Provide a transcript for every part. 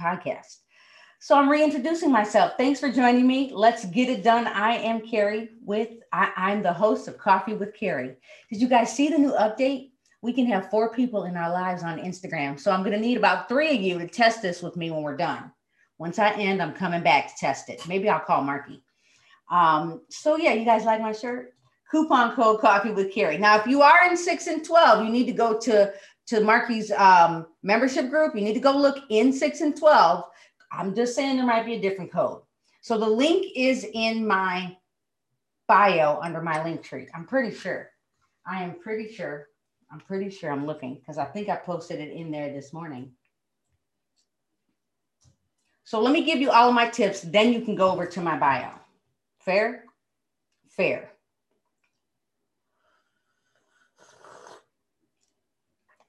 podcast. So I'm reintroducing myself. Thanks for joining me. Let's get it done. I am Carrie with, I, am the host of Coffee with Carrie. Did you guys see the new update? We can have four people in our lives on Instagram. So I'm going to need about three of you to test this with me when we're done. Once I end, I'm coming back to test it. Maybe I'll call Marky. Um, so yeah, you guys like my shirt? Coupon code Coffee with Carrie. Now, if you are in six and 12, you need to go to, to Marky's um, membership group. You need to go look in six and 12 I'm just saying there might be a different code. So the link is in my bio under my link tree. I'm pretty sure. I am pretty sure. I'm pretty sure I'm looking because I think I posted it in there this morning. So let me give you all of my tips. Then you can go over to my bio. Fair? Fair.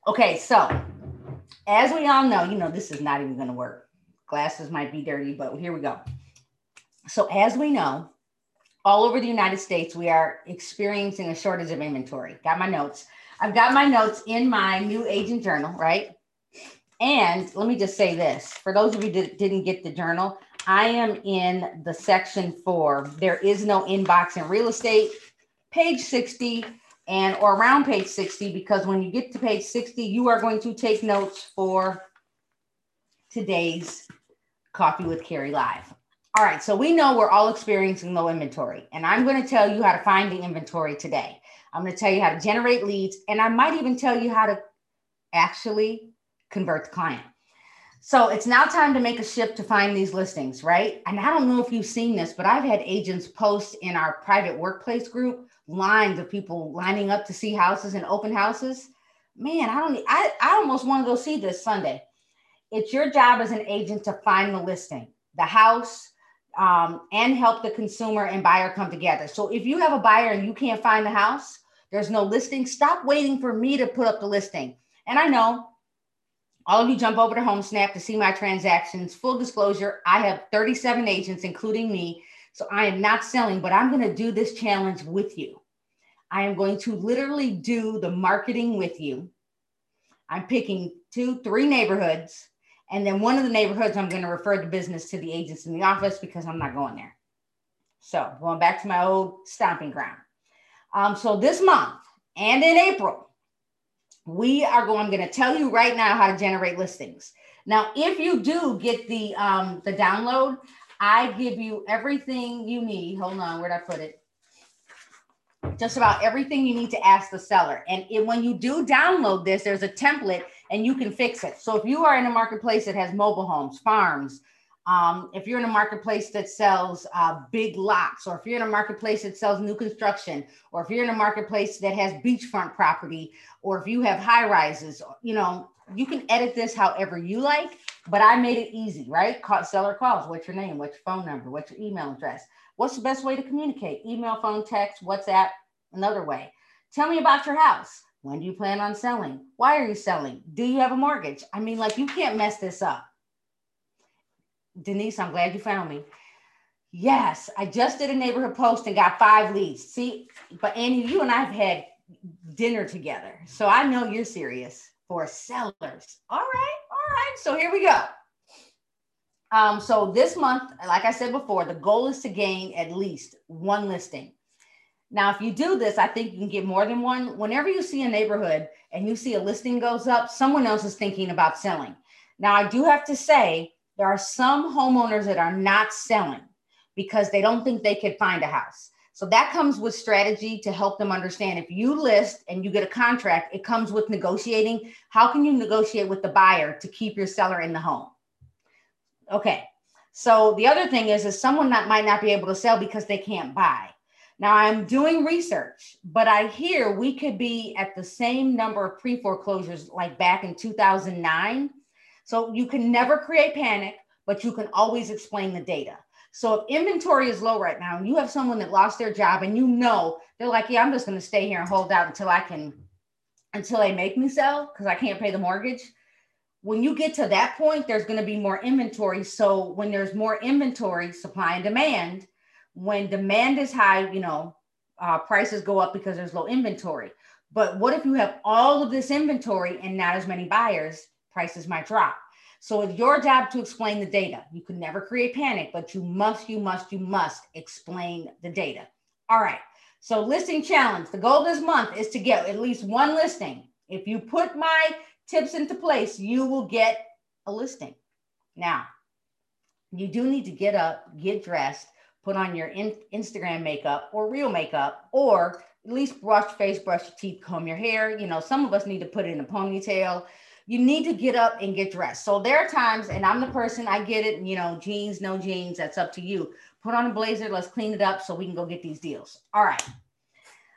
Okay, so as we all know, you know, this is not even going to work. Glasses might be dirty, but here we go. So, as we know, all over the United States, we are experiencing a shortage of inventory. Got my notes. I've got my notes in my new agent journal, right? And let me just say this for those of you that didn't get the journal, I am in the section for there is no inbox in real estate, page 60 and or around page 60, because when you get to page 60, you are going to take notes for today's Coffee with Carrie Live. All right, so we know we're all experiencing low inventory, and I'm going to tell you how to find the inventory today. I'm going to tell you how to generate leads, and I might even tell you how to actually convert the client. So it's now time to make a shift to find these listings, right? And I don't know if you've seen this, but I've had agents post in our private workplace group lines of people lining up to see houses and open houses. Man, I don't I, I almost want to go see this Sunday it's your job as an agent to find the listing, the house, um, and help the consumer and buyer come together. So if you have a buyer and you can't find the house, there's no listing, stop waiting for me to put up the listing. And I know all of you jump over to HomeSnap to see my transactions. Full disclosure, I have 37 agents, including me. So I am not selling, but I'm going to do this challenge with you. I am going to literally do the marketing with you. I'm picking two, three neighborhoods and then one of the neighborhoods, I'm going to refer the business to the agents in the office because I'm not going there. So going back to my old stomping ground. Um, so this month and in April, we are going, I'm going to tell you right now how to generate listings. Now, if you do get the um, the download, I give you everything you need. Hold on, where'd I put it? Just about everything you need to ask the seller. And it, when you do download this, there's a template and you can fix it. So if you are in a marketplace that has mobile homes, farms, um, if you're in a marketplace that sells uh, big lots, or if you're in a marketplace that sells new construction, or if you're in a marketplace that has beachfront property, or if you have high rises, you know, you can edit this however you like, but I made it easy, right? Call, seller calls, what's your name, what's your phone number, what's your email address, what's the best way to communicate? Email, phone, text, WhatsApp, another way. Tell me about your house. When do you plan on selling? Why are you selling? Do you have a mortgage? I mean, like, you can't mess this up. Denise, I'm glad you found me. Yes, I just did a neighborhood post and got five leads. See, but Annie, you and I have had dinner together. So I know you're serious for sellers. All right, all right. So here we go. Um, so this month, like I said before, the goal is to gain at least one listing. Now, if you do this, I think you can get more than one. Whenever you see a neighborhood and you see a listing goes up, someone else is thinking about selling. Now, I do have to say, there are some homeowners that are not selling because they don't think they could find a house. So that comes with strategy to help them understand if you list and you get a contract, it comes with negotiating. How can you negotiate with the buyer to keep your seller in the home? Okay. So the other thing is, is someone that might not be able to sell because they can't buy. Now I'm doing research, but I hear we could be at the same number of pre foreclosures like back in 2009. So you can never create panic, but you can always explain the data. So if inventory is low right now and you have someone that lost their job and you know they're like, yeah, I'm just going to stay here and hold out until I can, until they make me sell because I can't pay the mortgage. When you get to that point, there's going to be more inventory. So when there's more inventory, supply and demand, when demand is high, you know, uh, prices go up because there's low inventory. But what if you have all of this inventory and not as many buyers? Prices might drop. So it's your job to explain the data. You can never create panic, but you must, you must, you must explain the data. All right. So listing challenge. The goal this month is to get at least one listing. If you put my tips into place, you will get a listing. Now, you do need to get up, get dressed, put on your in- Instagram makeup or real makeup, or at least brush your face, brush your teeth, comb your hair. You know, some of us need to put it in a ponytail. You need to get up and get dressed. So there are times, and I'm the person, I get it, you know, jeans, no jeans, that's up to you. Put on a blazer, let's clean it up so we can go get these deals. All right.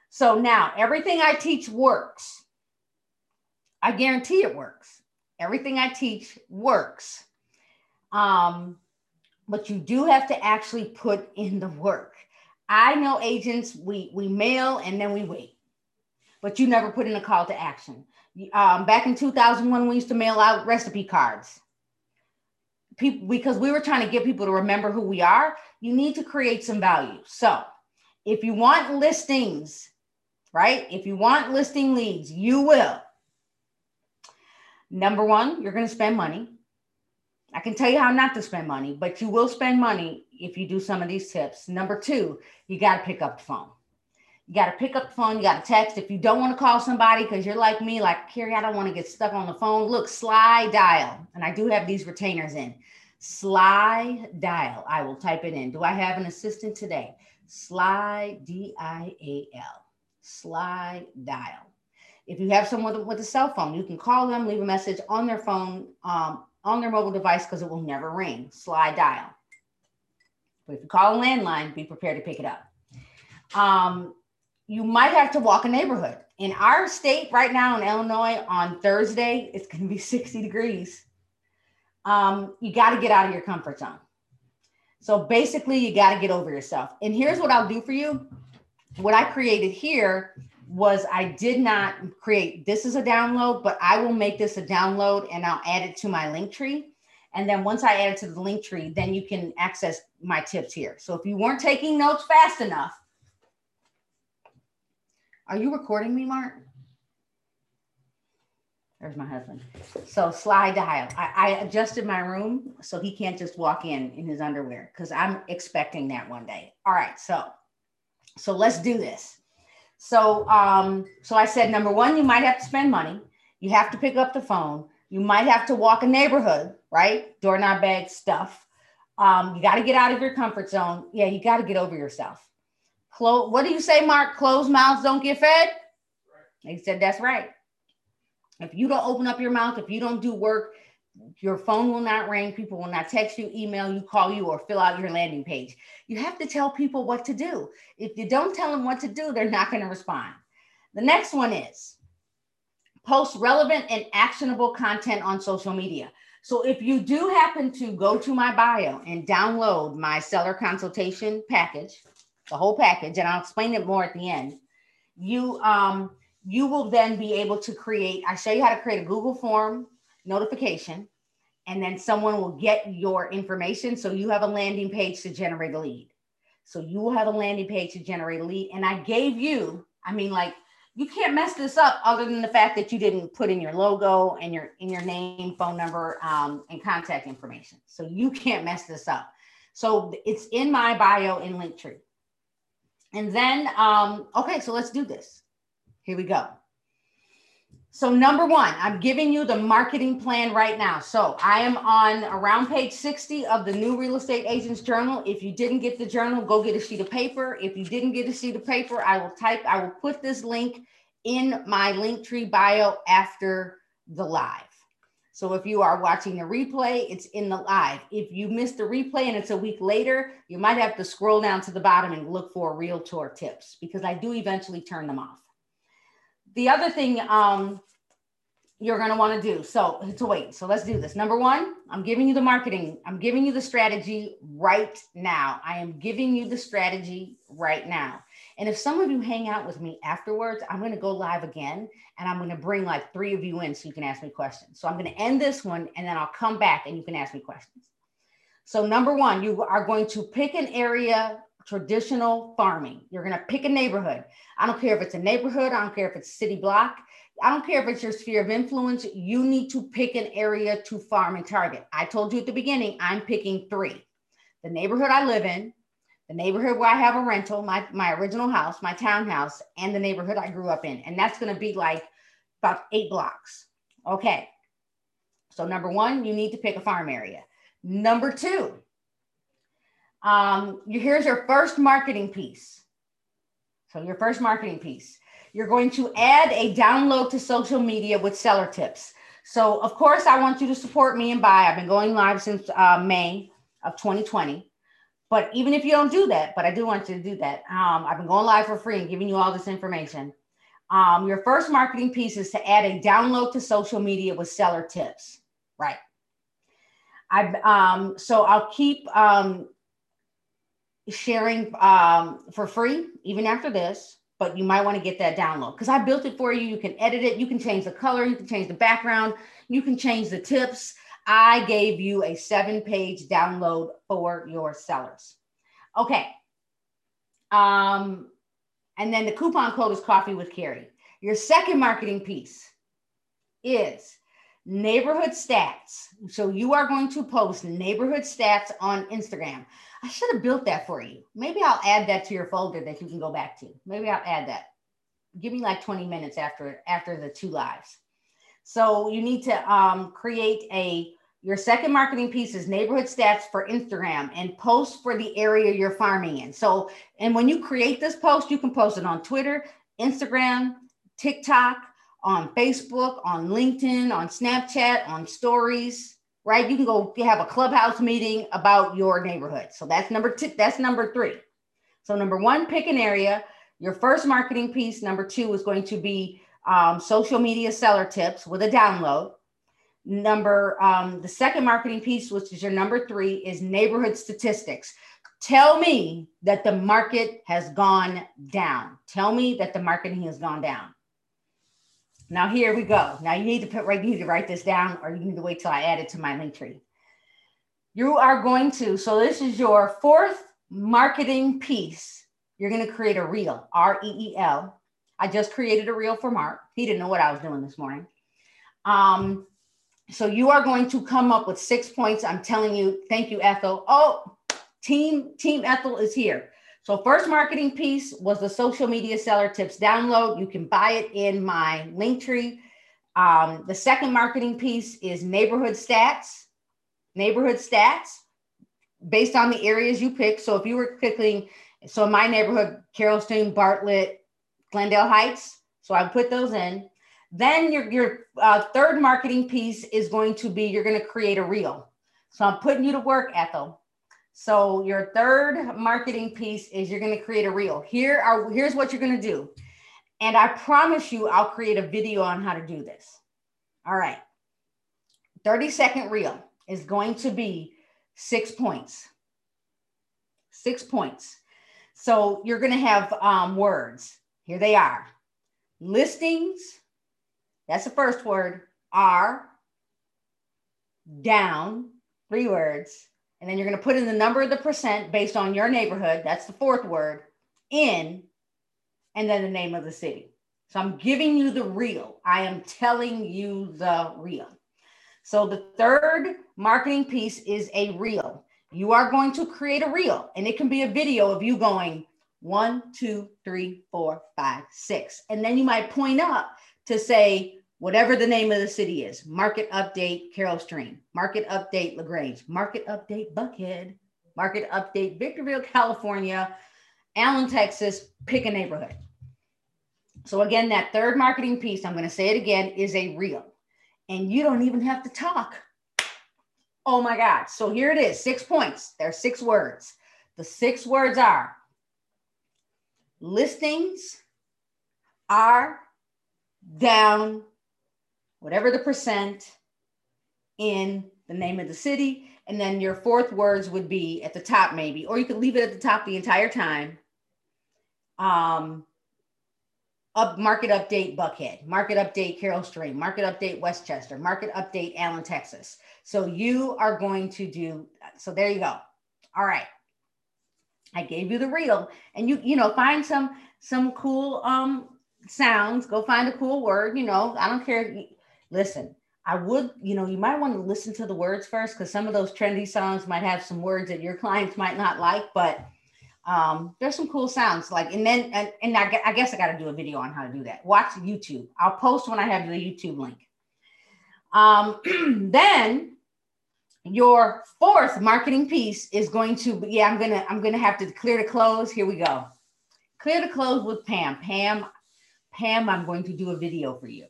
So now everything I teach works. I guarantee it works. Everything I teach works. Um, but you do have to actually put in the work. I know agents, we, we mail and then we wait, but you never put in a call to action. Um, back in 2001, we used to mail out recipe cards. People, because we were trying to get people to remember who we are, you need to create some value. So if you want listings, right? If you want listing leads, you will. Number one, you're going to spend money. I can tell you how not to spend money, but you will spend money if you do some of these tips. Number two, you got to pick up the phone. You got to pick up the phone. You got to text. If you don't want to call somebody because you're like me, like Carrie, I don't want to get stuck on the phone. Look, Sly Dial. And I do have these retainers in. Sly Dial. I will type it in. Do I have an assistant today? Sly D I A L. Sly Dial. If you have someone with a cell phone, you can call them, leave a message on their phone. Um, on their mobile device because it will never ring. Sly Dial. But if you call a landline, be prepared to pick it up. Um, you might have to walk a neighborhood. In our state right now in Illinois on Thursday, it's going to be 60 degrees. Um, you got to get out of your comfort zone. So basically, you got to get over yourself. And here's what I'll do for you. What I created here was I did not create this is a download, but I will make this a download and I'll add it to my link tree. And then once I add it to the link tree, then you can access my tips here. So if you weren't taking notes fast enough, are you recording me, Mark? There's my husband. So sly dial. I, I adjusted my room so he can't just walk in in his underwear because I'm expecting that one day. All right, so so let's do this. So, um, so I said, number one, you might have to spend money. You have to pick up the phone. You might have to walk a neighborhood, right? Doorknob bag stuff. Um, you got to get out of your comfort zone. Yeah, you got to get over yourself. Close. What do you say, Mark? Closed mouths don't get fed. Right. He said that's right. If you don't open up your mouth, if you don't do work, your phone will not ring. People will not text you, email you, call you, or fill out your landing page. You have to tell people what to do. If you don't tell them what to do, they're not going to respond. The next one is post relevant and actionable content on social media. So if you do happen to go to my bio and download my seller consultation package, the whole package, and I'll explain it more at the end, you um you will then be able to create. I show you how to create a Google form notification, and then someone will get your information. So you have a landing page to generate a lead. So you will have a landing page to generate a lead. And I gave you, I mean, like you can't mess this up other than the fact that you didn't put in your logo and your in your name, phone number, um, and contact information. So you can't mess this up. So it's in my bio in Linktree. And then, um, okay, so let's do this. Here we go. So number one, I'm giving you the marketing plan right now. So I am on around page 60 of the new real estate agents journal. If you didn't get the journal, go get a sheet of paper. If you didn't get a sheet of paper, I will type, I will put this link in my Linktree bio after the live. So if you are watching the replay, it's in the live. If you missed the replay and it's a week later, you might have to scroll down to the bottom and look for realtor tips because I do eventually turn them off. The other thing um, you're going to want to do so to wait so let's do this. Number one i'm giving you the marketing i'm giving you the strategy right now. I am giving you the strategy right now and if some of you hang out with me afterwards i'm going to go live again and i'm going to bring like three of you in so you can ask me questions so i'm going to end this one and then i'll come back and you can ask me questions so number one you are going to pick an area traditional farming. You're going to pick a neighborhood. I don't care if it's a neighborhood, I don't care if it's city block. I don't care if it's your sphere of influence, you need to pick an area to farm and target. I told you at the beginning, I'm picking three the neighborhood I live in, the neighborhood where I have a rental, my, my original house, my townhouse, and the neighborhood I grew up in. And that's going to be like about eight blocks. Okay. So, number one, you need to pick a farm area. Number two, um, here's your first marketing piece. So, your first marketing piece you're going to add a download to social media with seller tips. So, of course, I want you to support me and buy. I've been going live since uh, May of 2020. But even if you don't do that, but I do want you to do that. Um, I've been going live for free and giving you all this information. Um, your first marketing piece is to add a download to social media with seller tips. Right. I um, so I'll keep um, sharing um, for free even after this but you might want to get that download because I built it for you. You can edit it, you can change the color, you can change the background, you can change the tips. I gave you a seven page download for your sellers. Okay. Um, and then the coupon code is coffee with Carrie. Your second marketing piece is neighborhood stats. So you are going to post neighborhood stats on Instagram. I should have built that for you. Maybe I'll add that to your folder that you can go back to. Maybe I'll add that. Give me like 20 minutes after after the two lives. So you need to um, create a your second marketing piece is neighborhood stats for Instagram and post for the area you're farming in. So, and when you create this post, you can post it on Twitter, Instagram, TikTok, on Facebook, on LinkedIn, on Snapchat, on stories right? You can go you have a clubhouse meeting about your neighborhood. So that's number two, that's number three. So number one, pick an area. Your first marketing piece, number two, is going to be um, social media seller tips with a download. Number um, the second marketing piece, which is your number three, is neighborhood statistics. Tell me that the market has gone down. Tell me that the marketing has gone down. Now here we go. Now you need to put right, you need to write this down or you need to wait till I add it to my link tree. You are going to, so this is your fourth marketing piece. You're going to create a reel, R-E-E-L. I just created a reel for Mark. He didn't know what I was doing this morning. Um, so you are going to come up with six points. I'm telling you, thank you, Ethel. Oh, team, team Ethel is here. So first marketing piece was the social media seller tips download. You can buy it in my link tree. Um, the second marketing piece is neighborhood stats. Neighborhood stats based on the areas you pick. So if you were clicking, so in my neighborhood, Carol Stream, Bartlett, Glendale Heights. So I put those in. Then your, your uh, third marketing piece is going to be you're going to create a reel. So I'm putting you to work, Ethel. So your third marketing piece is you're going to create a reel. Here are here's what you're going to do. And I promise you I'll create a video on how to do this. All right. 30 second reel is going to be 6 points. 6 points. So you're going to have um, words. Here they are. Listings. That's the first word. Are down. Three words and then you're going to put in the number of the percent based on your neighborhood. That's the fourth word in, and then the name of the city. So I'm giving you the real. I am telling you the real. So the third marketing piece is a reel. You are going to create a reel, and it can be a video of you going one, two, three, four, five, six. And then you might point up to say, whatever the name of the city is. Market update carol stream. Market update lagrange. Market update buckhead. Market update victorville california. Allen texas. Pick a neighborhood. So again that third marketing piece i'm going to say it again is a reel. And you don't even have to talk. Oh my god. So here it is six points. There are six words. The six words are listings are down whatever the percent in the name of the city. And then your fourth words would be at the top, maybe, or you could leave it at the top the entire time. Um, up market update Buckhead, market update Carol Stream, market update Westchester, market update Allen, Texas. So you are going to do so. There you go. All right. I gave you the reel, and you you know find some some cool um sounds. Go find a cool word. You know, I don't care. Listen, I would, you know, you might want to listen to the words first because some of those trendy songs might have some words that your clients might not like, but um, there's some cool sounds. Like, and then, and, and I, I guess I got to do a video on how to do that. Watch YouTube. I'll post when I have the YouTube link. Um, then your fourth marketing piece is going to, yeah, I'm gonna, I'm gonna have to clear the close Here we go. Clear the close with Pam. Pam, Pam, I'm going to do a video for you.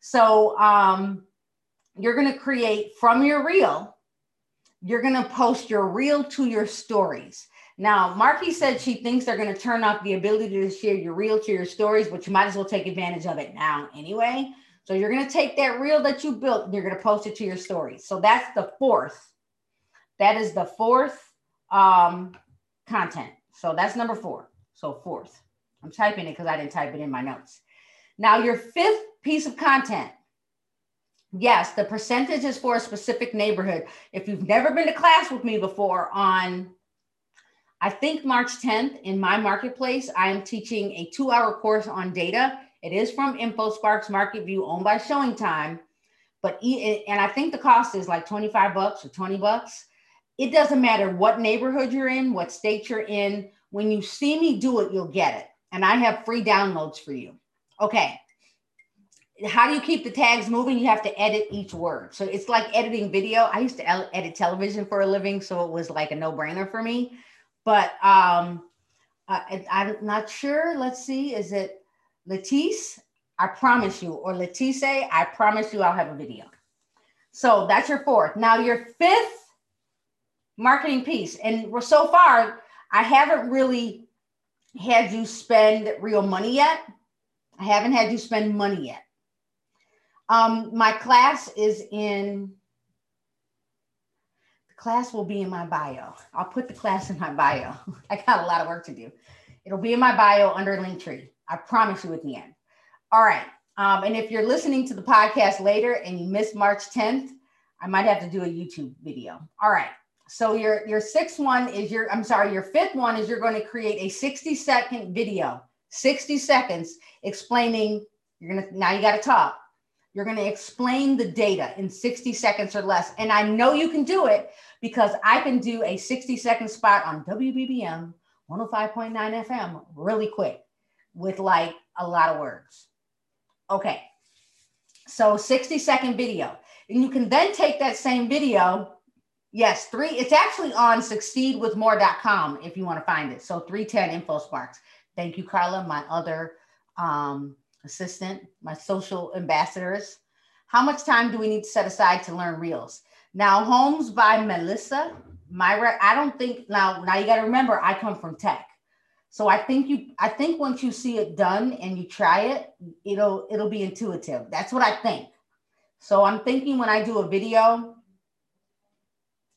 So um, you're to create from your reel, you're to post your reel to your stories. Now, Marky said she thinks they're to turn off the ability to share your reel to your stories, but you might as well take advantage of it now anyway. So you're going to take that reel that you built and you're going to post it to your stories. So that's the fourth. That is the fourth um, content. So that's number four. So fourth. I'm typing it because I didn't type it in my notes. Now, your fifth piece of content. Yes, the percentage is for a specific neighborhood. If you've never been to class with me before on, I think March 10th in my marketplace, I am teaching a two hour course on data. It is from InfoSparks Market View owned by Showing Time. But, and I think the cost is like 25 bucks or 20 bucks. It doesn't matter what neighborhood you're in, what state you're in. When you see me do it, you'll get it. And I have free downloads for you. Okay how do you keep the tags moving? You have to edit each word. So it's like editing video. I used to edit television for a living, so it was like a no-brainer for me. But um, I, I'm not sure. Let's see. Is it Lettice? I promise you, or Lettice, I promise you I'll have a video. So that's your fourth. Now your fifth marketing piece. And so far, I haven't really had you spend real money yet. I haven't had you spend money yet. Um, my class is in, the class will be in my bio. I'll put the class in my bio. I got a lot of work to do. It'll be in my bio under Linktree. I promise you at the end. All right. Um, and if you're listening to the podcast later and you missed March 10th, I might have to do a YouTube video. All right. So your your sixth one is your I'm sorry, your fifth one is you're going to create a 60 second video, 60 seconds explaining you're going to now you got to talk you're going to explain the data in 60 seconds or less. And I know you can do it because I can do a 60 second spot on WBBM 105.9 FM really quick with like a lot of words. Okay. So 60 second video. And you can then take that same video. Yes, three, it's actually on succeedwithmore.com if you want to find it. So 310 InfoSparks. Thank you, Carla, my other um, assistant, my social ambassadors. How much time do we need to set aside to learn reels? Now, Homes by Melissa, Myra, I don't think now, now you got to remember, I come from tech. So I think you, I think once you see it done and you try it, it'll, it'll be intuitive. That's what I think. So I'm thinking when I do a video,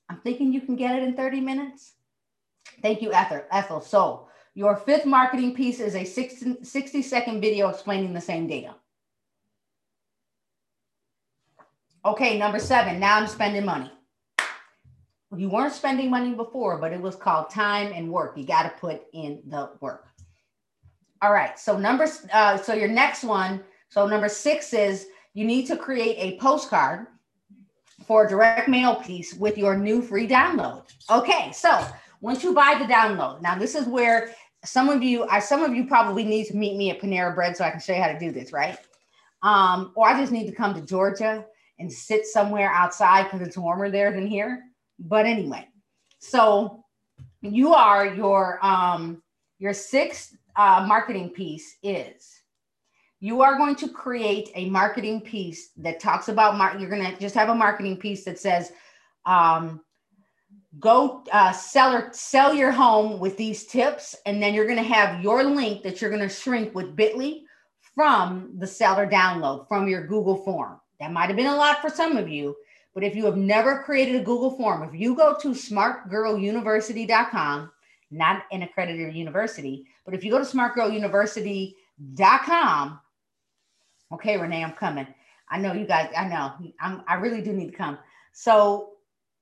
I'm thinking you can get it in 30 minutes. Thank you, Ethel. Ethel. So your fifth marketing piece is a 60, 60 second video explaining the same data. Okay, number seven, now I'm spending money. You weren't spending money before, but it was called time and work. You got to put in the work. All right, so number, uh, so your next one, so number six is you need to create a postcard for a direct mail piece with your new free download. Okay, so once you buy the download, now this is where some of you, I some of you probably need to meet me at Panera Bread so I can show you how to do this, right? Um, or I just need to come to Georgia and sit somewhere outside because it's warmer there than here. But anyway, so you are your um your sixth uh, marketing piece is you are going to create a marketing piece that talks about mar- you're going to just have a marketing piece that says um, go uh, sell or sell your home with these tips. And then you're going to have your link that you're going to shrink with bitly from the seller download from your google form. That might have been a lot for some of you but if you have never created a google form if you go to smartgirluniversity.com not an accredited university but if you go to smartgirluniversity.com okay renee i'm coming i know you guys i know I'm, i really do need to come so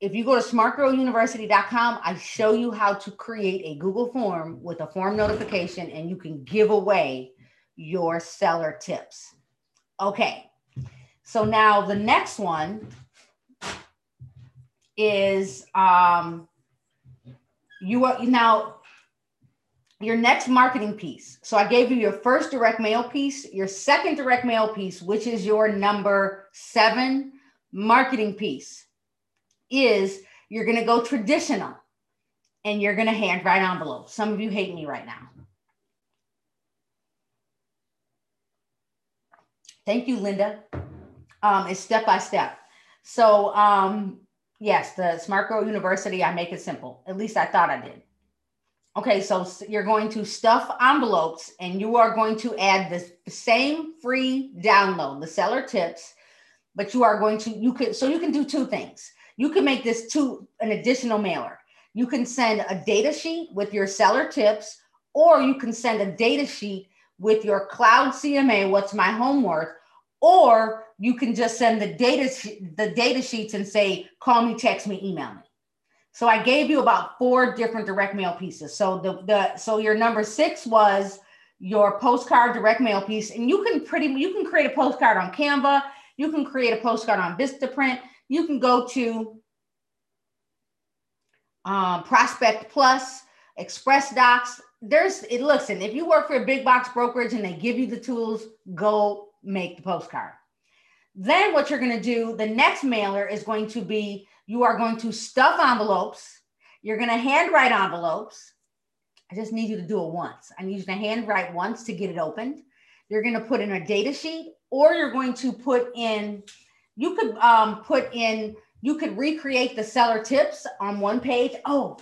if you go to smartgirluniversity.com, I show you how to create a Google form with a form notification, and you can give away your seller tips. Okay, so now the next one is um, you are now your next marketing piece. So I gave you your first direct mail piece, your second direct mail piece, which is your number seven marketing piece, is you're going to go traditional and you're going to hand handwrite envelopes. Some of you hate me right now. Thank you, Linda. Um, it's step by step. So, um, yes, the Smart Girl University, I make it simple. At least I thought I did. Okay, so you're going to stuff envelopes and you are going to add the same free download, the seller tips, but you are going to, you could, so you can do two things. You can make this to an additional mailer. You can send a data sheet with your seller tips, or you can send a data sheet with your cloud CMA, what's my home worth, or you can just send the data, the data sheets and say, call me, text me, email me. So I gave you about four different direct mail pieces. So the, the so your number six was your postcard direct mail piece, and you can pretty you can create a postcard on Canva, you can create a postcard on Vistaprint, you can go to um, Prospect Plus, Express Docs. There's it. Listen, if you work for a big box brokerage and they give you the tools, go make the postcard. Then what you're going to do, the next mailer is going to be you are going to stuff envelopes. You're going to handwrite envelopes. I just need you to do it once. I need you to handwrite once to get it opened. You're going to put in a data sheet, or you're going to put in, you could um, put in, you could recreate the seller tips on one page. Oh,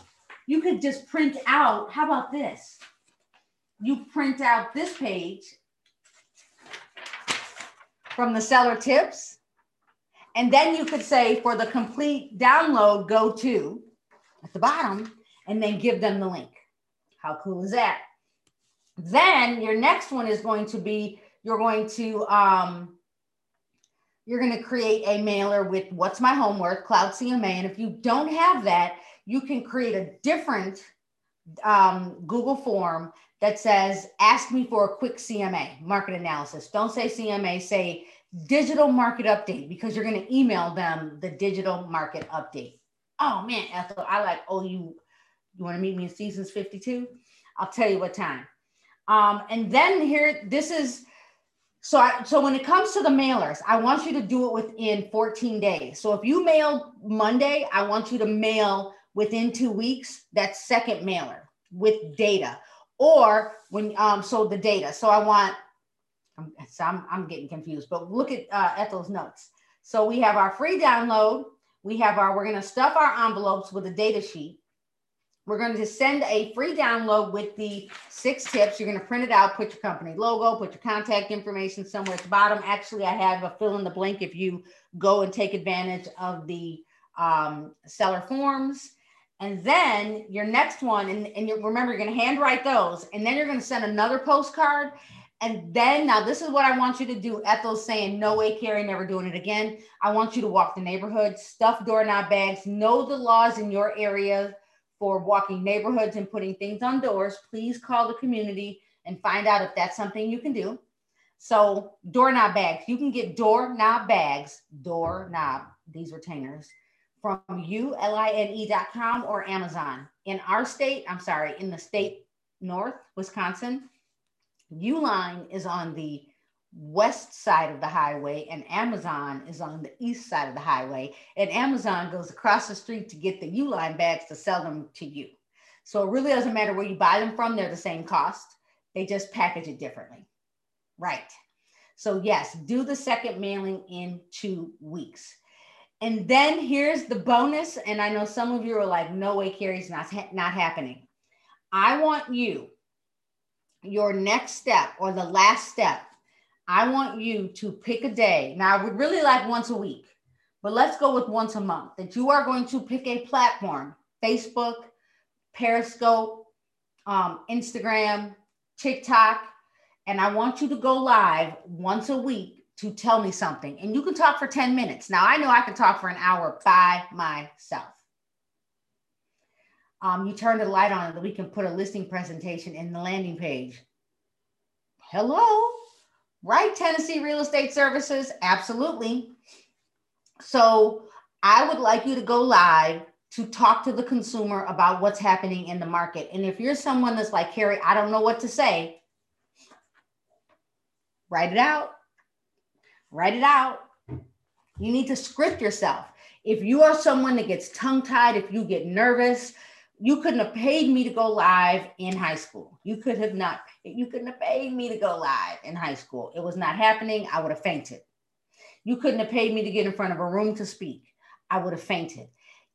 you could just print out. How about this? You print out this page from the seller tips and then you could say for the complete download, go to at the bottom and then give them the link. How cool is that? Then your next one is going to be you're going to um, you're going to create a mailer with what's my home worth, Cloud CMA. And if you don't have that, you can create a different um, Google form that says, ask me for a quick CMA, market analysis. Don't say CMA, say digital market update because you're going to email them the digital market update. Oh man, Ethel, I like, oh, you, you want to meet me in seasons 52? I'll tell you what time. Um, and then here, this is, so I, so when it comes to the mailers, I want you to do it within 14 days. So if you mail Monday, I want you to mail within two weeks that second mailer with data. Or when, um, so the data. So I want I'm, so I'm, I'm getting confused, but look at uh, Ethel's notes. So we have our free download. We have our, we're going to stuff our envelopes with a data sheet. We're going to send a free download with the six tips. You're going to print it out, put your company logo, put your contact information somewhere at the bottom. Actually, I have a fill in the blank if you go and take advantage of the um, seller forms. And then your next one, and, and you remember, you're going to handwrite those. And then you're going to send another postcard and then now this is what I want you to do. Ethel's saying, no way, Carrie, never doing it again. I want you to walk the neighborhood, stuff doorknob bags, know the laws in your area for walking neighborhoods and putting things on doors. Please call the community and find out if that's something you can do. So doorknob bags, you can get doorknob bags, doorknob, these retainers from uline.com or Amazon. In our state, I'm sorry, in the state north, Wisconsin, Uline is on the west side of the highway and Amazon is on the east side of the highway. And Amazon goes across the street to get the Uline bags to sell them to you. So it really doesn't matter where you buy them from, they're the same cost. They just package it differently. Right. So, yes, do the second mailing in two weeks. And then here's the bonus. And I know some of you are like, no way, Carrie's not, not happening. I want you your next step or the last step, I want you to pick a day. Now, I would really like once a week, but let's go with once a month that you are going to pick a platform Facebook, Periscope, um, Instagram, TikTok, and I want you to go live once a week to tell me something. And you can talk for 10 minutes. Now, I know I can talk for an hour by myself um, you turn the light on and we can put a listing presentation in the landing page. Hello, right? Tennessee Real Estate Services, absolutely. So I would like you to go live to talk to the consumer about what's happening in the market. And if you're someone that's like, Carrie, I don't know what to say, write it out. Write it out. You need to script yourself. If you are someone that gets tongue tied, if you get nervous, you couldn't have paid me to go live in high school. You could have not, you couldn't have paid me to go live in high school. It was not happening. I would have fainted. You couldn't have paid me to get in front of a room to speak. I would have fainted.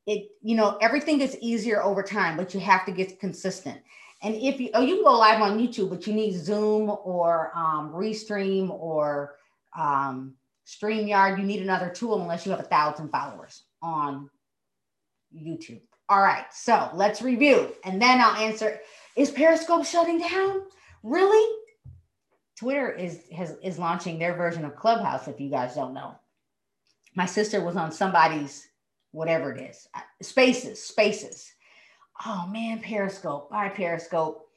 It, you know, everything gets easier over time, but you have to get consistent. And if you, oh, you can go live on YouTube, but you need Zoom or um, Restream or um, StreamYard. You need another tool unless you have a thousand followers on YouTube. All right, so let's review and then I'll answer. Is Periscope shutting down? Really? Twitter is has is launching their version of Clubhouse. If you guys don't know, my sister was on somebody's whatever it is, uh, Spaces, Spaces. Oh man, Periscope. Bye, Periscope.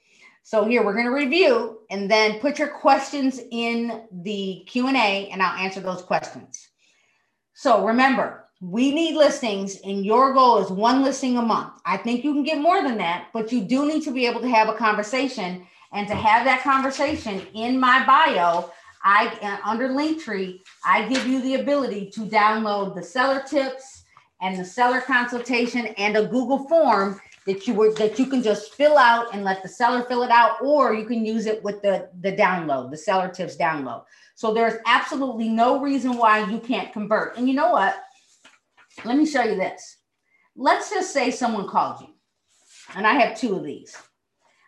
So here we're going to review and then put your questions in the Q&A and I'll answer those questions. So remember, we need listings and your goal is one listing a month. I think you can get more than that, but you do need to be able to have a conversation and to have that conversation in my bio, I uh, under Linktree, I give you the ability to download the seller tips and the seller consultation and a Google form that you were that you can just fill out and let the seller fill it out, or you can use it with the the download, the seller tips download. So there's absolutely no reason why you can't convert. And you know what? Let me show you this. Let's just say someone called you, and I have two of these.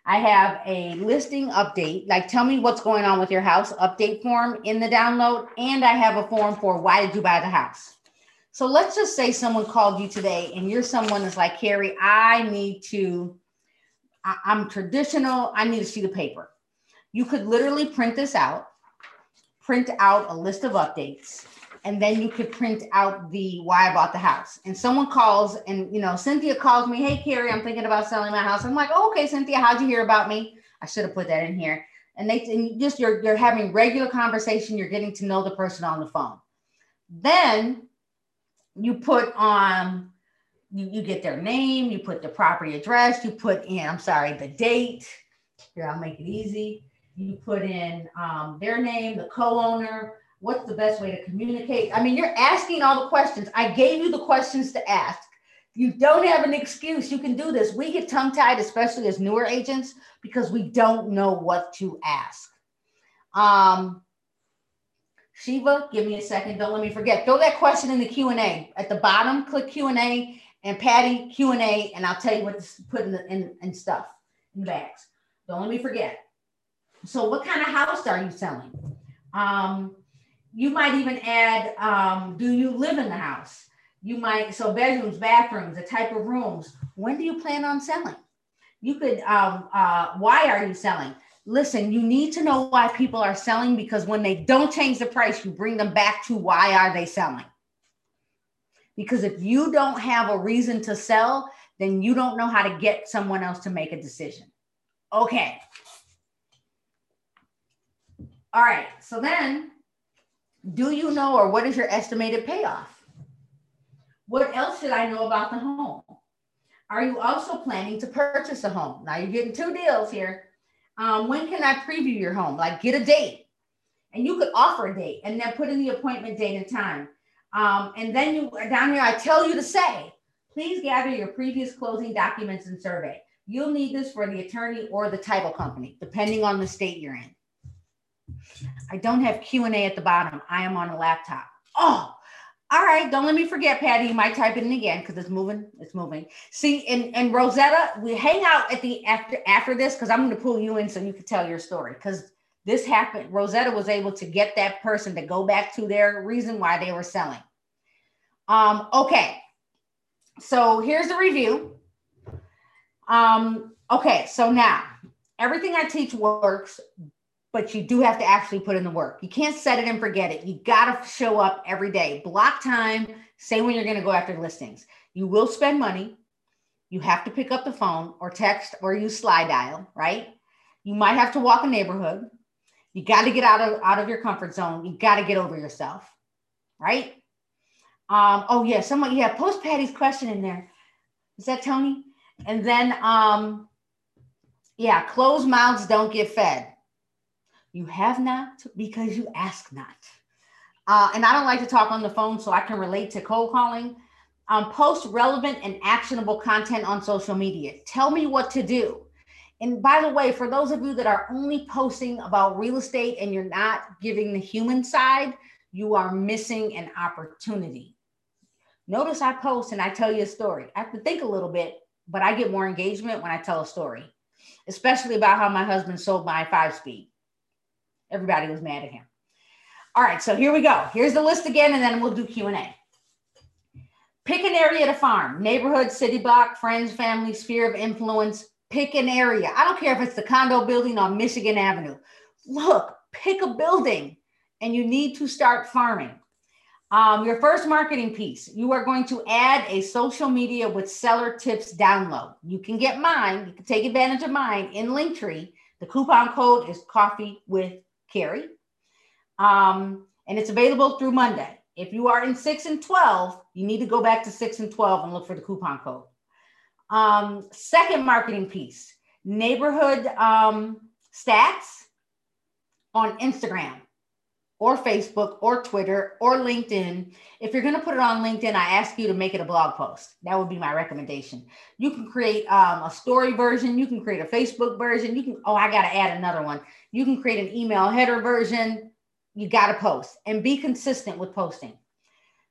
I have a listing update, like tell me what's going on with your house update form in the download, and I have a form for why did you buy the house. So let's just say someone called you today and you're someone that's like, Carrie, I need to, I, I'm traditional, I need a sheet of paper. You could literally print this out, print out a list of updates, and then you could print out the why I bought the house. And someone calls and, you know, Cynthia calls me, hey, Carrie, I'm thinking about selling my house. I'm like, oh, okay, Cynthia, how'd you hear about me? I should have put that in here. And they and just you're you're having regular conversation, you're getting to know the person on the phone. Then you put on you, you get their name, you put the property address, you put in, I'm sorry, the date. Here, I'll make it easy. You put in um, their name, the co-owner, what's the best way to communicate? I mean, you're asking all the questions. I gave you the questions to ask. You don't have an excuse. You can do this. We get tongue tied, especially as newer agents, because we don't know what to ask. Um, Shiva, give me a second. Don't let me forget. Throw that question in the Q&A. At the bottom, click Q&A and Patty Q&A, and I'll tell you what to put in, the, in, in stuff, in the bags. Don't let me forget. So what kind of house are you selling? Um, you might even add, um, do you live in the house? You might, so bedrooms, bathrooms, the type of rooms. When do you plan on selling? You could, um, uh, why are you selling? Listen, you need to know why people are selling because when they don't change the price, you bring them back to why are they selling? Because if you don't have a reason to sell, then you don't know how to get someone else to make a decision. Okay. All right. So then, do you know or what is your estimated payoff? What else should I know about the home? Are you also planning to purchase a home? Now you're getting two deals here um, when can I preview your home? Like get a date. And you could offer a date and then put in the appointment date and time. Um, and then you down here, I tell you to say, please gather your previous closing documents and survey. You'll need this for the attorney or the title company, depending on the state you're in. I don't have Q&A at the bottom. I am on a laptop. Oh, all right, don't let me forget, Patty. You might type it in again because it's moving. It's moving. See, and, and Rosetta, we hang out at the after after this because I'm going to pull you in so you can tell your story because this happened. Rosetta was able to get that person to go back to their reason why they were selling. Um, okay, so here's the review. Um, okay, so now everything I teach works, but you do have to actually put in the work. You can't set it and forget it. You got to show up every day. Block time, say when you're going to go after listings. You will spend money. You have to pick up the phone or text or use sly dial, right? You might have to walk a neighborhood. You got to get out of out of your comfort zone. You got to get over yourself, right? Um, oh yeah, someone yeah, post Patty's question in there. Is that Tony? And then um, yeah, closed mouths don't get fed. You have not because you ask not. Uh, and I don't like to talk on the phone, so I can relate to cold calling. Um, post relevant and actionable content on social media. Tell me what to do. And by the way, for those of you that are only posting about real estate and you're not giving the human side, you are missing an opportunity. Notice I post and I tell you a story. I have to think a little bit, but I get more engagement when I tell a story, especially about how my husband sold my five speed. Everybody was mad at him. All right, so here we go. Here's the list again, and then we'll do Q&A. Pick an area to farm, neighborhood, city block, friends, family, sphere of influence. Pick an area. I don't care if it's the condo building on Michigan Avenue. Look, pick a building and you need to start farming. Um, your first marketing piece, you are going to add a social media with seller tips download. You can get mine, you can take advantage of mine in Linktree. The coupon code is coffee with Carrie. Um, and it's available through Monday. If you are in six and 12, you need to go back to six and 12 and look for the coupon code. Um, second marketing piece neighborhood um, stats on Instagram or Facebook or Twitter or LinkedIn. If you're going to put it on LinkedIn, I ask you to make it a blog post. That would be my recommendation. You can create um, a story version. You can create a Facebook version. You can, oh, I got to add another one. You can create an email header version you got to post and be consistent with posting.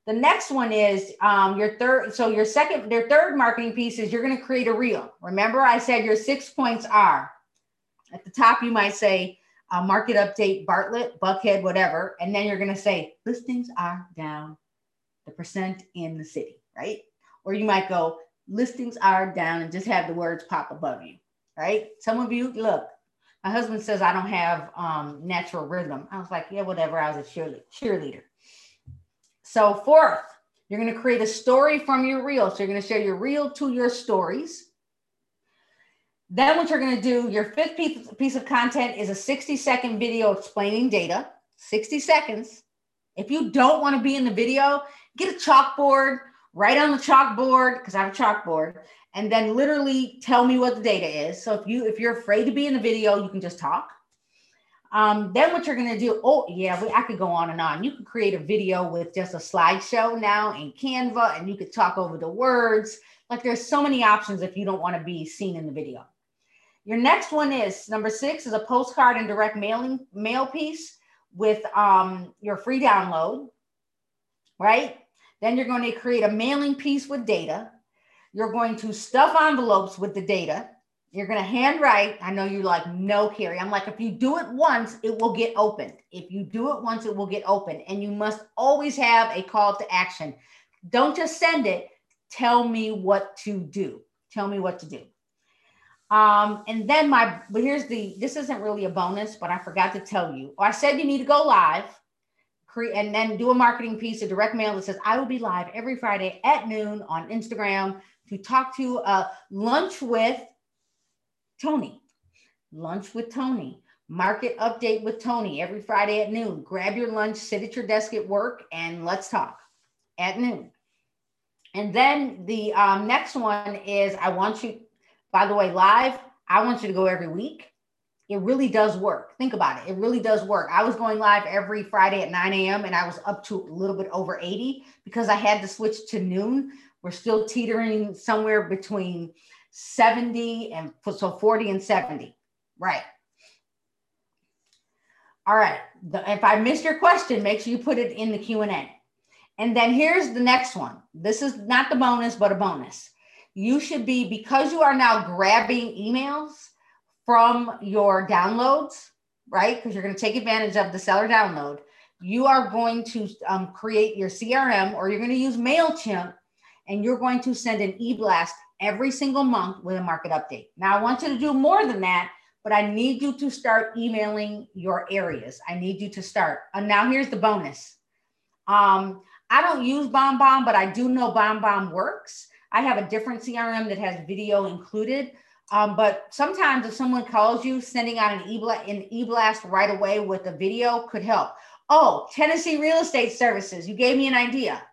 The next one is um, your third. So your second, your third marketing piece is you're going to create a reel. Remember, I said your six points are at the top. You might say uh, market update, Bartlett, Buckhead, whatever, and then you're going to say listings are down the percent in the city, right? Or you might go listings are down and just have the words pop above you, right? Some of you look my husband says I don't have um, natural rhythm. I was like, yeah, whatever. I was a cheerleader. So, fourth, you're going to create a story from your reel. So, you're going to share your reel to your stories. Then, what you're going to do, your fifth piece, of content is a 60 second video explaining data. 60 seconds. If you don't want to be in the video, get a chalkboard, write on the chalkboard, because I have a chalkboard, and then literally tell me what the data is. So if you if you're afraid to be in the video, you can just talk. Um, then what you're gonna do? Oh yeah, we, I could go on and on. You could create a video with just a slideshow now in Canva, and you could talk over the words. Like there's so many options if you don't want to be seen in the video. Your next one is number six is a postcard and direct mailing mail piece with um, your free download, right? Then you're going to create a mailing piece with data. You're going to stuff envelopes with the data. You're going to handwrite. I know you're like, no, Carrie. I'm like, if you do it once, it will get opened. If you do it once, it will get open. And you must always have a call to action. Don't just send it. Tell me what to do. Tell me what to do. Um, and then my, but here's the, this isn't really a bonus, but I forgot to tell you. I said you need to go live create and then do a marketing piece, a direct mail that says, I will be live every Friday at noon on Instagram to talk to uh, lunch with Tony. Lunch with Tony. Market update with Tony every Friday at noon. Grab your lunch, sit at your desk at work, and let's talk at noon. And then the um, next one is I want you, by the way, live. I want you to go every week. It really does work. Think about it. It really does work. I was going live every Friday at 9 a.m. and I was up to a little bit over 80 because I had to switch to noon we're still teetering somewhere between 70 and so 40 and 70. Right. All right. The, if I missed your question, make sure you put it in the Q&A. And then here's the next one. This is not the bonus, but a bonus. You should be, because you are now grabbing emails from your downloads, right? Because you're going to take advantage of the seller download. You are going to um, create your CRM or you're going to use MailChimp and you're going to send an e-blast every single month with a market update. Now, I want you to do more than that, but I need you to start emailing your areas. I need you to start. And now here's the bonus. Um, I don't use BombBomb, but I do know BombBomb works. I have a different CRM that has video included. Um, but sometimes if someone calls you, sending out an e-blast, an e-blast right away with a video could help. Oh, Tennessee Real Estate Services, you gave me an idea.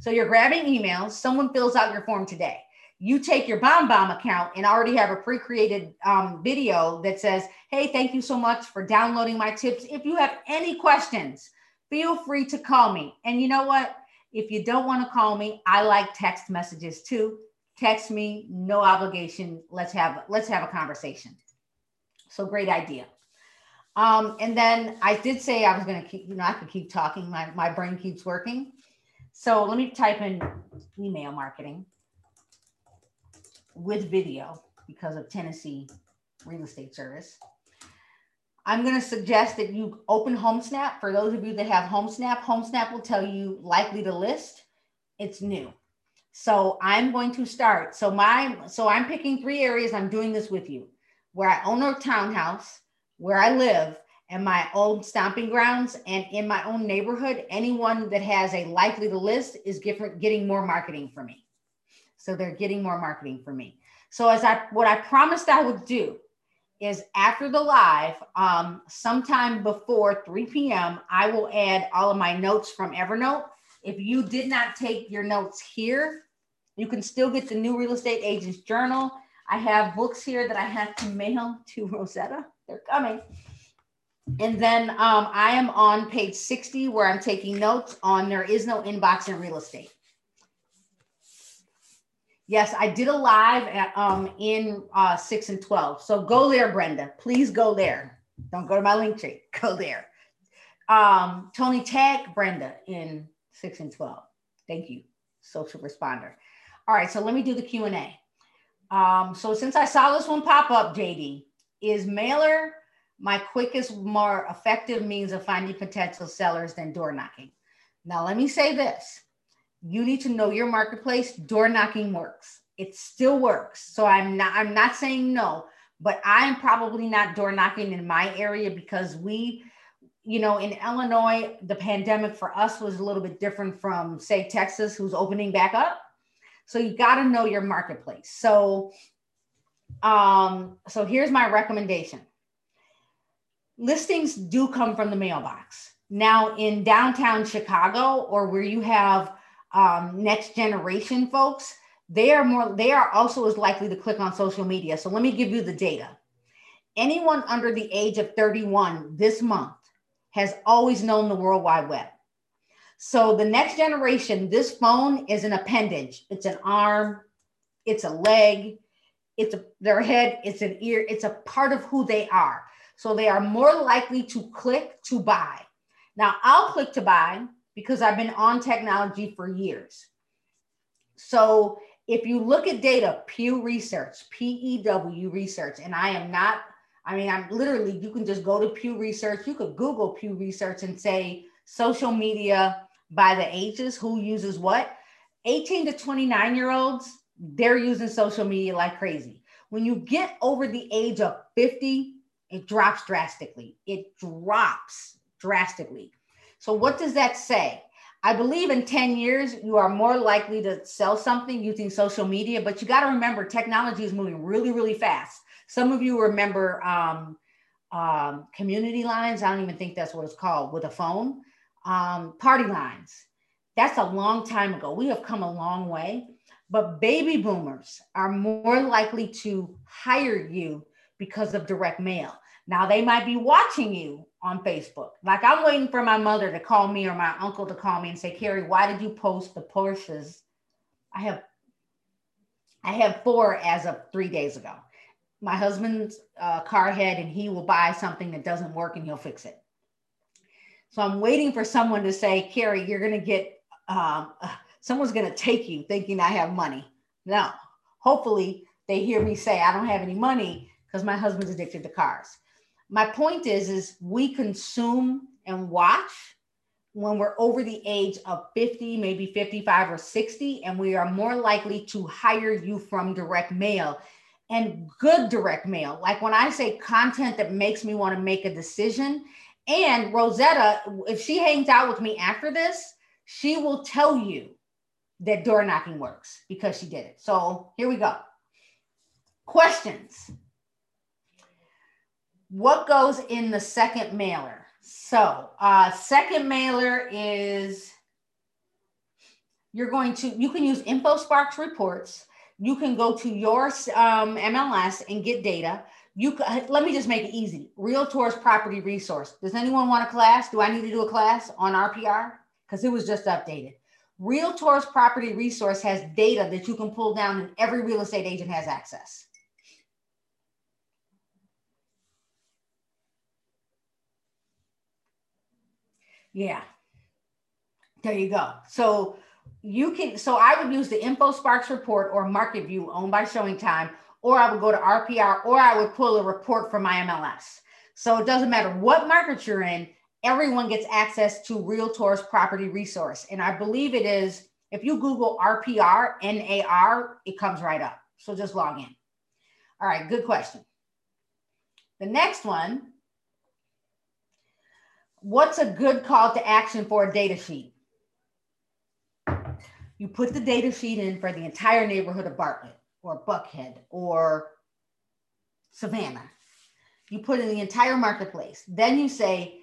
So you're grabbing emails, someone fills out your form today. You take your BombBomb account and already have a pre-created um, video that says, hey, thank you so much for downloading my tips. If you have any questions, feel free to call me. And you know what? If you don't want to call me, I like text messages too. Text me, no obligation. Let's have let's have a conversation. So great idea. Um, and then I did say I was going to keep, you know, I could keep talking. My, my brain keeps working. So let me type in email marketing with video because of Tennessee Real Estate Service. I'm going to suggest that you open HomeSnap. For those of you that have HomeSnap, HomeSnap will tell you likely to list. It's new. So I'm going to start. So my so I'm picking three areas. I'm doing this with you, where I own a townhouse, where I live, and my old stomping grounds, and in my own neighborhood. Anyone that has a likely to list is different, getting more marketing for me. So they're getting more marketing for me. So as I what I promised I would do is after the live, um, sometime before 3 p.m., I will add all of my notes from Evernote. If you did not take your notes here, you can still get the new real estate agents journal. I have books here that I have to mail to Rosetta. They're coming. And then um, I am on page 60 where I'm taking notes on there is no inbox in real estate. Yes, I did a live at, um, in uh, 6 and 12. So go there, Brenda. Please go there. Don't go to my link tree. Go there. Um, Tony, tag Brenda in 6 and 12. Thank you, social responder. All right, so let me do the Q&A. Um, so since I saw this one pop up, JD, is mailer my quickest, more effective means of finding potential sellers than door knocking? Now, let me say this you need to know your marketplace door knocking works. It still works. So i'm not i'm not saying no but i'm probably not door knocking in my area because we you know in illinois the pandemic for us was a little bit different from say texas who's opening back up. So you got to know your marketplace. So um so here's my recommendation. Listings do come from the mailbox. Now in downtown chicago or where you have um, next generation folks, they are more, they are also as likely to click on social media. So let me give you the data. Anyone under the age of 31 this month has always known the World Wide Web. So the next generation, this phone is an appendage. It's an arm, it's a leg, it's a, their head, it's an ear, it's a part of who they are. So they are more likely to click to buy. Now I'll click to buy because I've been on technology for years. So if you look at data, Pew Research, P E W Research, and I am not, I mean, I'm literally, you can just go to Pew Research, you could Google Pew Research and say social media by the ages, who uses what. 18 to 29 year olds, they're using social media like crazy. When you get over the age of 50, it drops drastically. It drops drastically. So, what does that say? I believe in 10 years, you are more likely to sell something using social media, but you got to remember technology is moving really, really fast. Some of you remember um, um, community lines. I don't even think that's what it's called with a phone. Um, party lines. That's a long time ago. We have come a long way, but baby boomers are more likely to hire you because of direct mail. Now they might be watching you on Facebook. Like I'm waiting for my mother to call me or my uncle to call me and say, Carrie, why did you post the Porsches? I have I have four as of three days ago. My husband's uh, car head and he will buy something that doesn't work and he'll fix it. So I'm waiting for someone to say, Carrie, you're going to get, um, uh, someone's going to take you thinking I have money. No, hopefully they hear me say I don't have any money because my husband's addicted to cars my point is is we consume and watch when we're over the age of 50 maybe 55 or 60 and we are more likely to hire you from direct mail. And good direct mail like when i say content that makes me want to make a decision. And rosetta if she hangs out with me after this she will tell you that door knocking works because she did it. So here we go. Questions. What goes in the second mailer? So, uh, second mailer is you're going to, you can use InfoSparks reports. You can go to your um, MLS and get data. You let me just make it easy. Realtors Property Resource. Does anyone want a class? Do I need to do a class on RPR? Because it was just updated. Realtors Property Resource has data that you can pull down and every real estate agent has access. Yeah. There you go. So you can, so I would use the InfoSparks report or Market View owned by Showing Time, or I would go to RPR, or I would pull a report from my MLS. So it doesn't matter what market you're in, everyone gets access to Realtors Property Resource. And I believe it is, if you Google RPR, NAR, it comes right up. So just log in. All right, good question. The next one What's a good call to action for a data sheet? You put the data sheet in for the entire neighborhood of Bartlett or Buckhead or Savannah. You put in the entire marketplace. Then you say,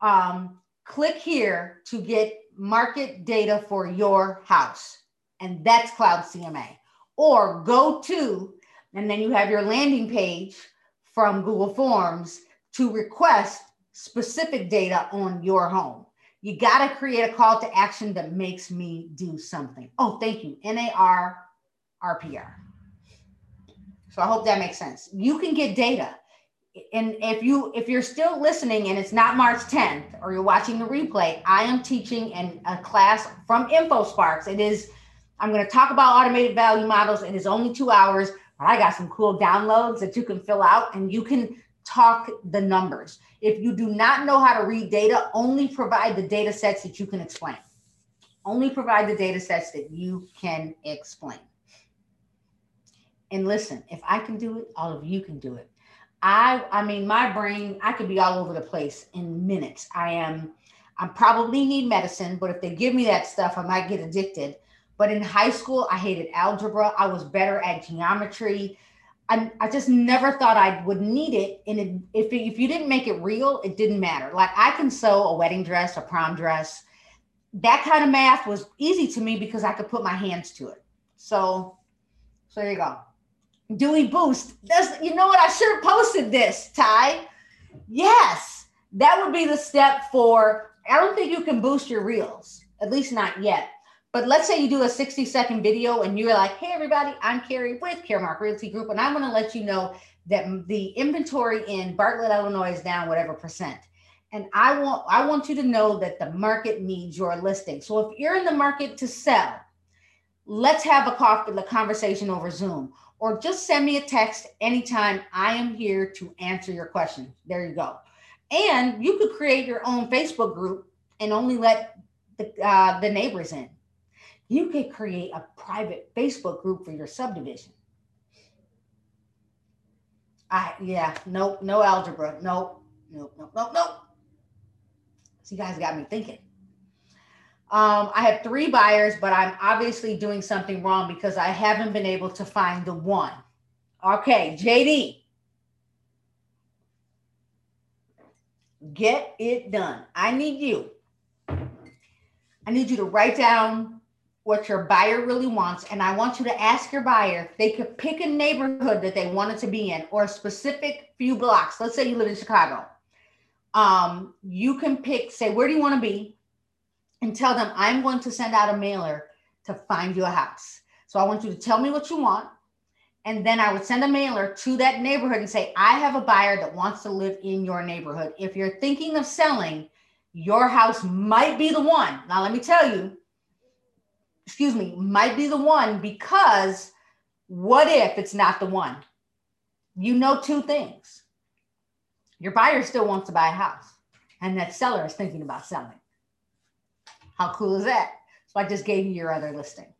um, click here to get market data for your house. And that's Cloud CMA. Or go to, and then you have your landing page from Google Forms to request specific data on your home. You got to create a call to action that makes me do something. Oh, thank you. NAR RPR. So I hope that makes sense. You can get data. And if you if you're still listening and it's not March 10th or you're watching the replay, I am teaching in a class from InfoSparks. It is I'm going to talk about automated value models. It is only 2 hours, but I got some cool downloads that you can fill out and you can talk the numbers. If you do not know how to read data, only provide the data sets that you can explain. Only provide the data sets that you can explain. And listen, if I can do it, all of you can do it. I I mean my brain, I could be all over the place in minutes. I am I probably need medicine, but if they give me that stuff, I might get addicted. But in high school, I hated algebra. I was better at geometry. I, I just never thought I would need it. And it, if, if you didn't make it real, it didn't matter. Like I can sew a wedding dress, a prom dress. That kind of math was easy to me because I could put my hands to it. So, so there you go. Dewey Boost. That's, you know what? I should have posted this, Ty. Yes, that would be the step for. I don't think you can boost your reels, at least not yet. But let's say you do a 60 second video and you're like, hey, everybody, I'm Carrie with Caremark Realty Group, and I'm going to let you know that the inventory in Bartlett, Illinois is down whatever percent. And I want I want you to know that the market needs your listing. So if you're in the market to sell, let's have a conversation over Zoom, or just send me a text anytime. I am here to answer your question. There you go. And you could create your own Facebook group and only let the, uh, the neighbors in you could create a private Facebook group for your subdivision. I yeah, nope, no algebra, nope, nope, nope, nope, nope. So you guys got me thinking. Um, I have three buyers, but I'm obviously doing something wrong because I haven't been able to find the one. Okay, JD. Get it done. I need you. I need you to write down what your buyer really wants. And I want you to ask your buyer they could pick a neighborhood that they wanted to be in or a specific few blocks. Let's say you live in Chicago. Um, you can pick, say, where do you want to be? And tell them, I'm going to send out a mailer to find you a house. So I want you to tell me what you want. And then I would send a mailer to that neighborhood and say, I have a buyer that wants to live in your neighborhood. If you're thinking of selling, your house might be the one. Now, let me tell you, excuse me, might be the one because what if it's not the one? You know two things. Your buyer still wants to buy a house, and that seller is thinking about selling. How cool is that? So I just gave you your other listing.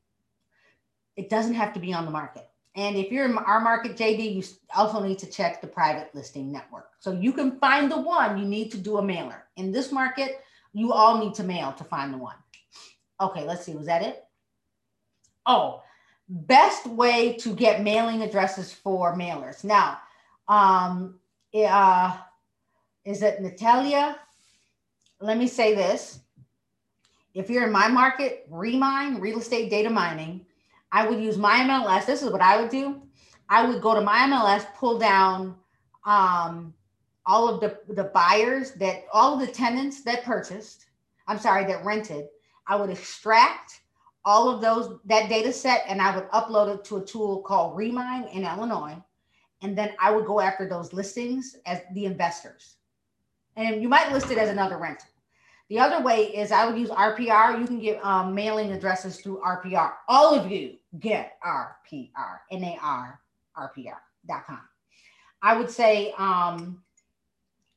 It doesn't have to be on the market. And if you're in our market, JD, you also need to check the private listing network. So you can find the one, you need to do a mailer. In this market, you all need to mail to find the one. Okay, let's see. Was that it? Oh, best way to get mailing addresses for mailers. Now, um, uh, is it Natalia? Let me say this. If you're in my market, Remine, real estate data mining, I would use my MLS. This is what I would do. I would go to my MLS, pull down um, all of the, the buyers that all of the tenants that purchased, I'm sorry, that rented. I would extract all of those that data set and I would upload it to a tool called Remine in Illinois. And then I would go after those listings as the investors. And you might list it as another rental. The other way is I would use RPR. You can get um, mailing addresses through RPR. All of you get RPR, N-A-R, RPR.com. I would say um,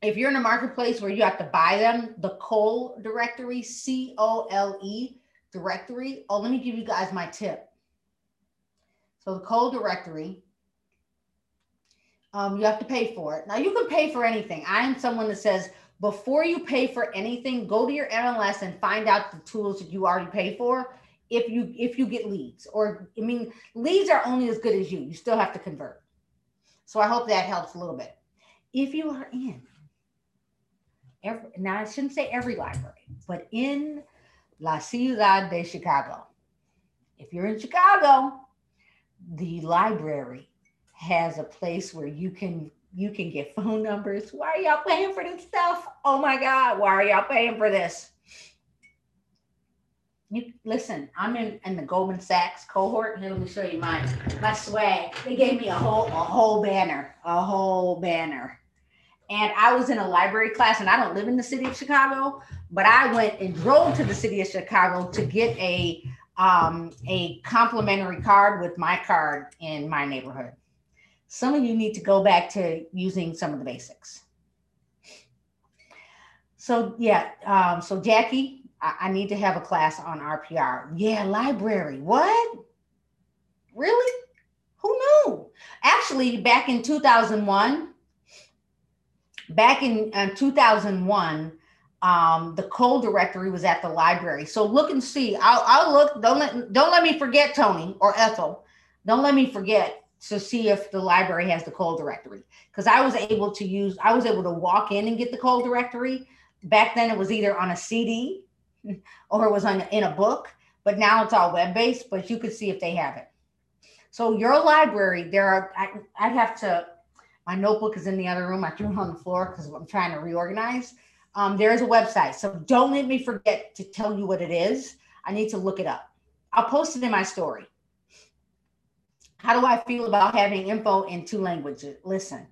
if you're in a marketplace where you have to buy them, the Cole directory, C O L E directory. Oh, let me give you guys my tip. So the Cole directory, um, you have to pay for it. Now you can pay for anything. I am someone that says before you pay for anything, go to your MLS and find out the tools that you already pay for. If you if you get leads, or I mean, leads are only as good as you. You still have to convert. So I hope that helps a little bit. If you are in every now I shouldn't say every library, but in La Ciudad de Chicago. If you're in Chicago, the library has a place where you can you can get phone numbers. Why are y'all paying for this stuff? Oh my God, why are y'all paying for this? You listen, I'm in, in the Goldman Sachs cohort. Here, let me show you mine. My swag. They gave me a whole a whole banner, a whole banner. And I was in a library class, and I don't live in the city of Chicago, but I went and drove to the city of Chicago to get a um, a complimentary card with my card in my neighborhood. Some of you need to go back to using some of the basics. So yeah, um, so Jackie, I, I need to have a class on RPR. Yeah, library. What? Really? Who knew? Actually, back in 2001, back in uh, 2001 um, the Cole directory was at the library. So look and see. I'll, I'll look. Don't let don't let me forget tony or ethel. Don't let me forget to see if the library has the Cole directory because i was able to use i was able to walk in and get the Cole directory back then it was either on a cd or it was on in a book but now it's all web-based but you could see if they have it. So your library there are i, I have to my notebook is in the other room. I threw it on the floor because I'm trying to reorganize. Um, there is a website. So don't let me forget to tell you what it is. I need to look it up. I'll post it in my story. How do I feel about having info in two languages? Listen,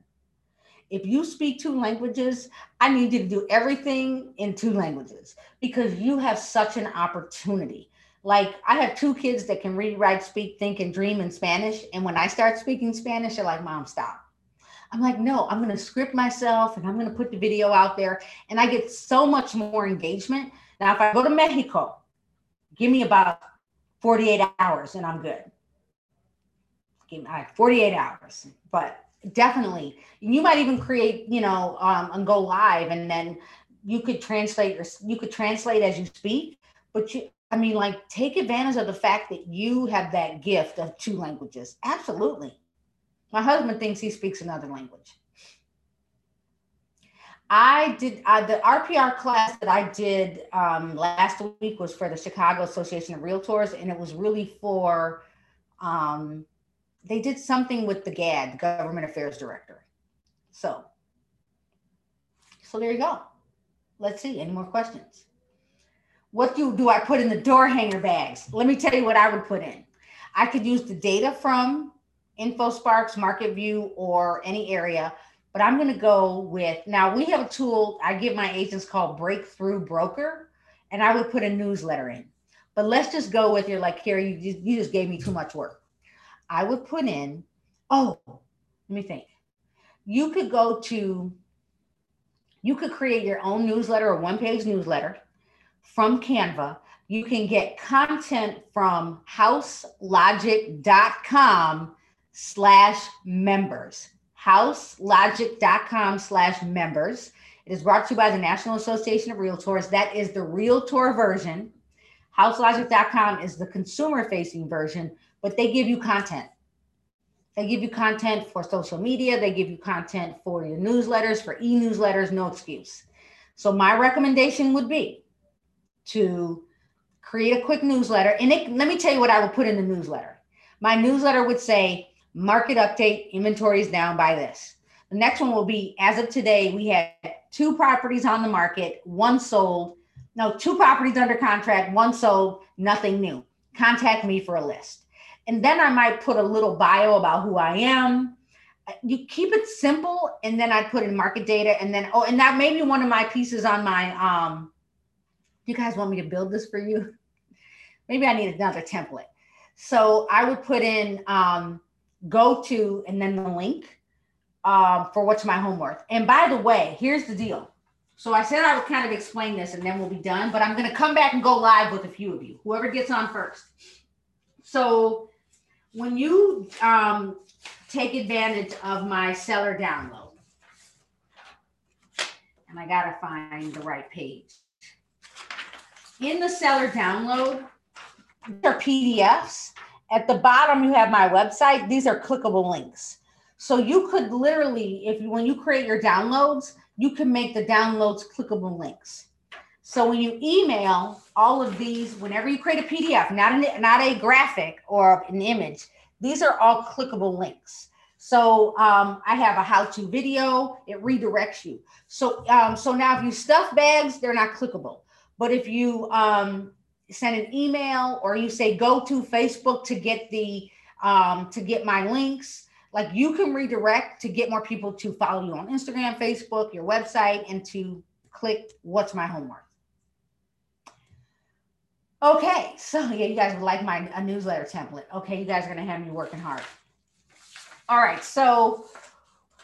if you speak two languages, I need you to do everything in two languages because you have such an opportunity. Like I have two kids that can read, write, speak, think, and dream in Spanish. And when I start speaking Spanish, they're like, Mom, stop. I'm like, no, I'm going to script myself and I'm going to put the video out there. And I get so much more engagement. Now, if I go to Mexico, give me about 48 hours and I'm good. Give me 48 hours, but definitely you might even create, you know, um, and go live and then you could translate or you could translate as you speak, but you, I mean, like take advantage of the fact that you have that gift of two languages. Absolutely. My husband thinks he speaks another language. I did uh, the RPR class that I did um, last week was for the Chicago Association of Realtors, and it was really for um, they did something with the GAD, Government Affairs Director. So, so there you go. Let's see. Any more questions? What do do I put in the door hanger bags? Let me tell you what I would put in. I could use the data from InfoSparks, Market View, or any area. But I'm going to go with now we have a tool I give my agents called Breakthrough Broker, and I would put a newsletter in. But let's just go with your like, here, you, you just gave me too much work. I would put in, oh, let me think. You could go to, you could create your own newsletter or one page newsletter from Canva. You can get content from houselogic.com slash members. Houselogic.com slash members. It is brought to you by the National Association of Realtors. That is the realtor version. Houselogic.com is the consumer facing version. but they give you content. They give you content for social media, they give you content for your newsletters, for e newsletters, no excuse. So, my recommendation would be to create a quick newsletter. And it, let me tell you what I would put in the newsletter. My newsletter would say, market update, inventory is down by this. The next one will be as of today, we had two properties on the market, one sold, no, two properties under contract, one sold, nothing new. Contact me for a list. And then I might put a little bio about who I am. You keep it simple, and then I put in market data, and then oh, and that may be one of my pieces on my um. You guys want me to build this for you? Maybe I need another template. So I would put in um, go to and then the link um, for what's my homework. And by the way, here's the deal. So I said I would kind of explain this and then we'll be done, but I'm going to come back and go live with a few of you, whoever gets on first. So when you um, take advantage of my seller download, and I got to find the right page. In the seller download, are PDFs. At the bottom, you have my website. These are clickable links. So you could literally, if you, when you create your downloads, you can make the downloads clickable links. So when you email all of these, whenever you create a PDF, not a, not a graphic or an image, these are all clickable links. So um, I have a how-to video. It redirects you. So um, so now if you stuff bags, they're not clickable. But if you um, send an email or you say go to Facebook to get the um, to get my links, like you can redirect to get more people to follow you on Instagram, Facebook, your website, and to click what's my homework. Okay, so yeah, you guys would like my a newsletter template. Okay, you guys are gonna have me working hard. All right, so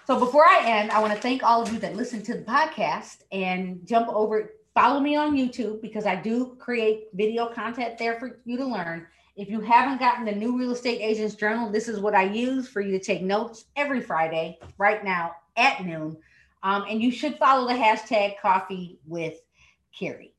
so before I end, I want to thank all of you that listen to the podcast and jump over, follow me on YouTube because I do create video content there for you to learn. If you haven't gotten the new real estate agents journal, this is what I use for you to take notes every Friday right now at noon. Um, and you should follow the hashtag coffee with Carrie.